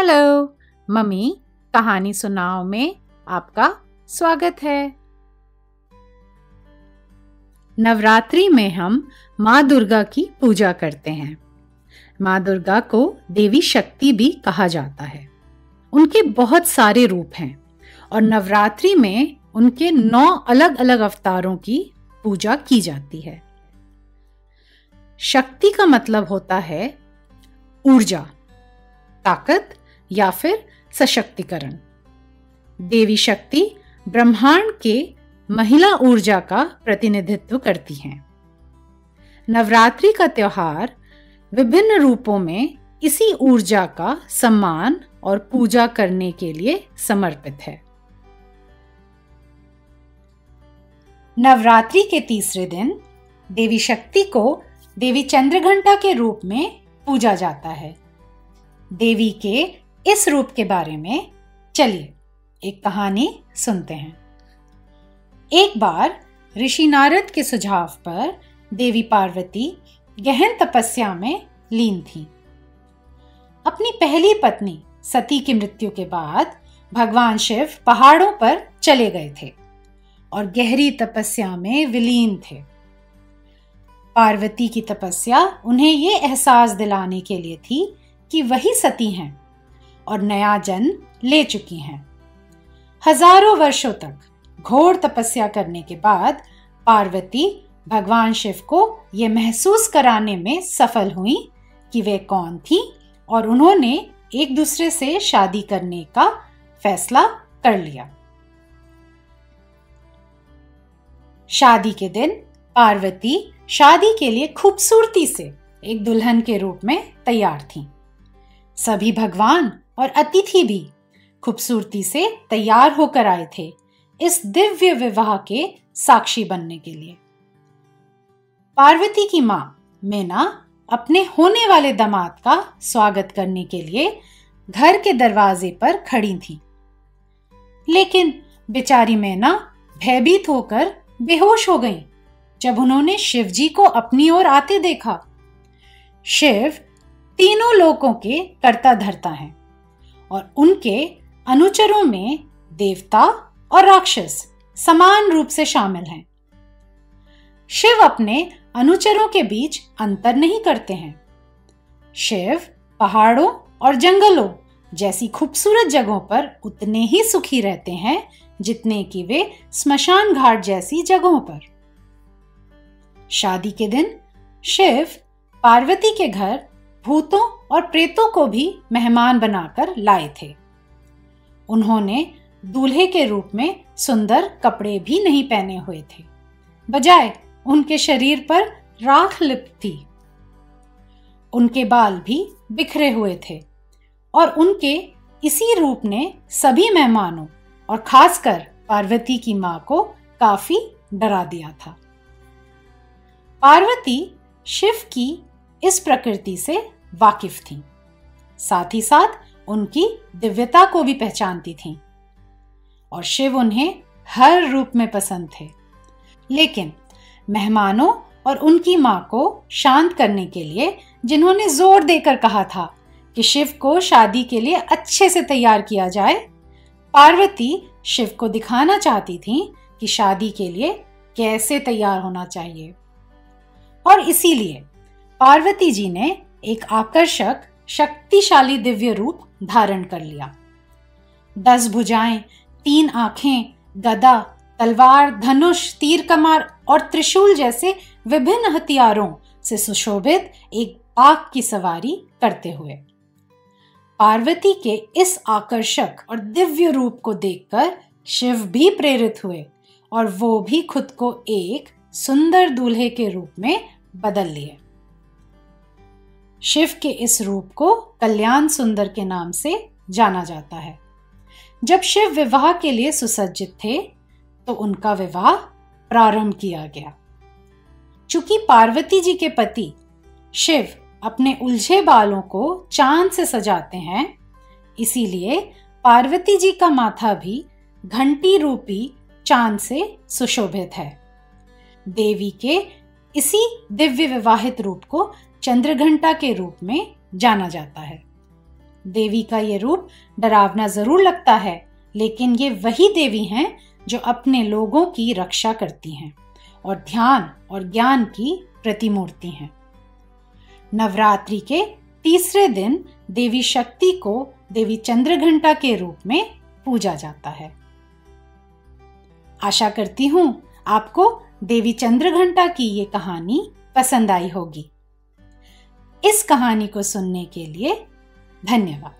Hello. Mummy, कहानी सुनाओ में आपका स्वागत है। नवरात्रि में हम माँ दुर्गा की पूजा करते हैं। माँ दुर्गा को देवी शक्ति भी कहा जाता है। उनके बहुत सारे रूप हैं और नवरात्रि में उनके नौ अलग अलग अवतारों की पूजा की जाती है। शक्ति का मतलब होता है ऊर्जा, ताकत या फिर सशक्तिकरण। देवी शक्ति ब्रह्मांड के महिला ऊर्जा का प्रतिनिधित्व करती हैं। नवरात्रि का त्योहार विभिन्न रूपों में इसी ऊर्जा का सम्मान और पूजा करने के लिए समर्पित है। नवरात्रि के तीसरे दिन देवी शक्ति को देवी चंद्रघंटा के रूप में पूजा जाता है। देवी के इस रूप के बारे में चलिए एक कहानी सुनते हैं। एक बार ऋषि नारद के सुझाव पर देवी पार्वती गहन तपस्या में लीन थी। अपनी पहली पत्नी सती की मृत्यु के बाद भगवान शिव पहाड़ों पर चले गए थे और गहरी तपस्या में विलीन थे। पार्वती की तपस्या उन्हें ये एहसास दिलाने के लिए थी कि वही सती हैं और नया जन्म ले चुकी हैं। हज़ारों वर्षों तक घोर तपस्या करने के बाद पार्वती भगवान शिव को यह महसूस कराने में सफल हुई कि वे कौन थी और उन्होंने एक दूसरे से शादी करने का फैसला कर लिया। शादी के दिन पार्वती शादी के लिए खूबसूरती से एक दुल्हन के रूप में तैयार थी। सभी भगवान और अतिथि भी खूबसूरती से तैयार होकर आए थे इस दिव्य विवाह के साक्षी बनने के लिए। पार्वती की माँ मेना अपने होने वाले दामाद का स्वागत करने के लिए घर के दरवाजे पर खड़ी थी। लेकिन बेचारी मैना भयभीत होकर बेहोश हो गई, जब उन्होंने शिवजी को अपनी ओर आते देखा। शिव तीनों लोकों के कर्ता धरता हैं और उनके अनुचरों में देवता और राक्षस समान रूप से शामिल हैं। शिव अपने अनुचरों के बीच अंतर नहीं करते हैं। शिव पहाड़ों और जंगलों जैसी खूबसूरत जगहों पर उतने ही सुखी रहते हैं जितने कि वे स्मशान घाट जैसी जगहों पर। शादी के दिन शिव पार्वती के घर भूतों और प्रेतों को भी मेहमान बनाकर लाए थे। उन्होंने दूल्हे के रूप में सुंदर कपड़े भी नहीं पहने हुए थे। बजाय उनके शरीर पर राख लिप्त थी उनके बाल भी बिखरे हुए थे और उनके इसी रूप ने सभी मेहमानों और खासकर पार्वती की माँ को काफ़ी डरा दिया था। पार्वती शिव की इस प्रकृति से वाकिफ थी। साथ ही साथ उनकी दिव्यता को भी पहचानती थी। और शिव उन्हें हर रूप में पसंद थे। लेकिन मेहमानों और उनकी माँ को शांत करने के लिए जिन्होंने ज़ोर देकर कहा था कि शिव को शादी के लिए अच्छे से तैयार किया जाए, पार्वती शिव को दिखाना चाहती थी कि शादी के लिए कैसे तैयार होना चाहिए। और इसीलिए पार्वती जी ने एक आकर्षक, शक्तिशाली दिव्य रूप धारण कर लिया। दस भुजाएँ, तीन आँखें, गदा, तलवार, धनुष तीर कमार और त्रिशूल जैसे विभिन्न हथियारों से सुशोभित एक आग की सवारी करते हुए। पार्वती के इस आकर्षक और दिव्य रूप को देखकर शिव भी प्रेरित हुए और वो भी खुद को एक सुंदर दूल्हे के रूप में बदल लिए। शिव के इस रूप को कल्याण सुंदर के नाम से जाना जाता है। जब शिव विवाह के लिए सुसज्जित थे तो उनका विवाह प्रारंभ किया गया। चूँकि पार्वती जी के पति शिव अपने उलझे बालों को चाँद से सजाते हैं, इसीलिए पार्वती जी का माथा भी घंटी रूपी चाँद से सुशोभित है। देवी के इसी दिव्य विवाहित रूप को चंद्रघंटा के रूप में जाना जाता है। देवी का ये रूप डरावना ज़रूर लगता है, लेकिन ये वही देवी हैं जो अपने लोगों की रक्षा करती हैं और ध्यान और ज्ञान की प्रतिमूर्ति हैं। नवरात्रि के तीसरे दिन देवी शक्ति को देवी चंद्रघंटा के रूप में पूजा जाता है। आशा करती हूँ आपको देवी चंद्रघंटा की ये कहानी पसंद आई होगी। इस कहानी को सुनने के लिए धन्यवाद।